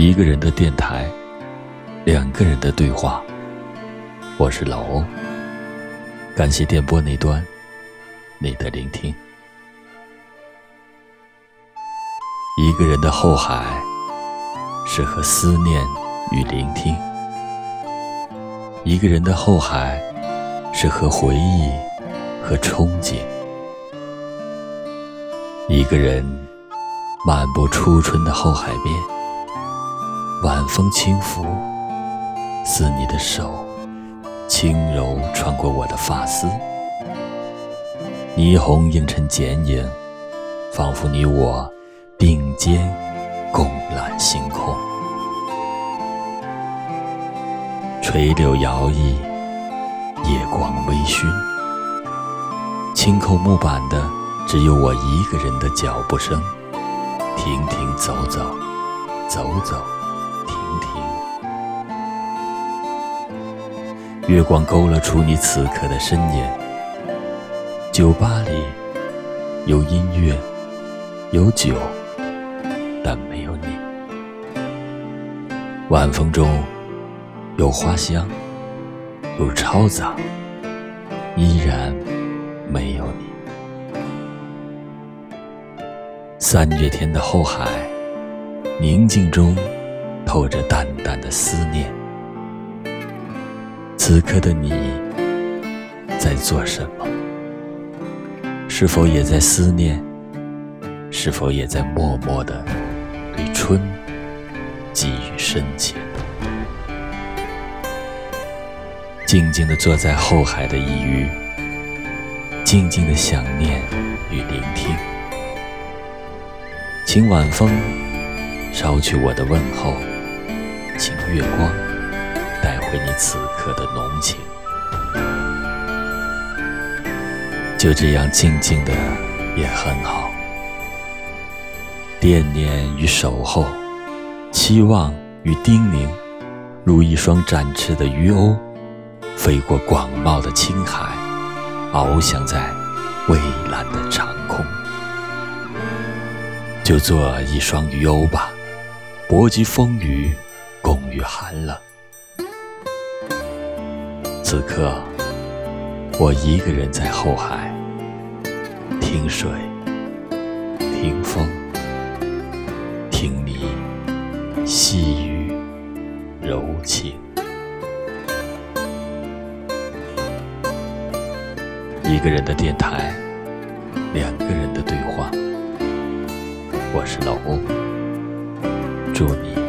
一个人的电台，两个人的对话。我是老欧，感谢电波那端你的聆听。一个人的后海，适合思念与聆听；一个人的后海，适合回忆和憧憬。一个人漫步初春的后海边，晚风轻拂，似你的手轻柔穿过我的发丝，霓虹映衬剪影，仿佛你我并肩共揽星空。垂柳摇曳，夜光微醺，轻扣木板的。只有我一个人的脚步声，停停走走，走走停停。月光勾勒出你此刻的身影。酒吧里有音乐，有酒，但没有你。晚风中有花香，有嘈杂，依然没有你。三月天的后海，宁静中透着淡淡的思念。此刻的你在做什么？是否也在思念？是否也在默默的对春寄予深情？静静的坐在后海的一隅，静静的想念与聆听。请晚风捎去我的问候，月光带回你此刻的浓情。就这样静静的也很好，惦念与守候，期望与叮咛，如一双展翅的鱼鸥，飞过广袤的青海，翱翔在蔚蓝的长空。就做一双鱼鸥吧，搏击风雨，共御寒冷。此刻，我一个人在后海，听水，听风，听你细语柔情。一个人的电台，两个人的对话。我是老欧，祝你。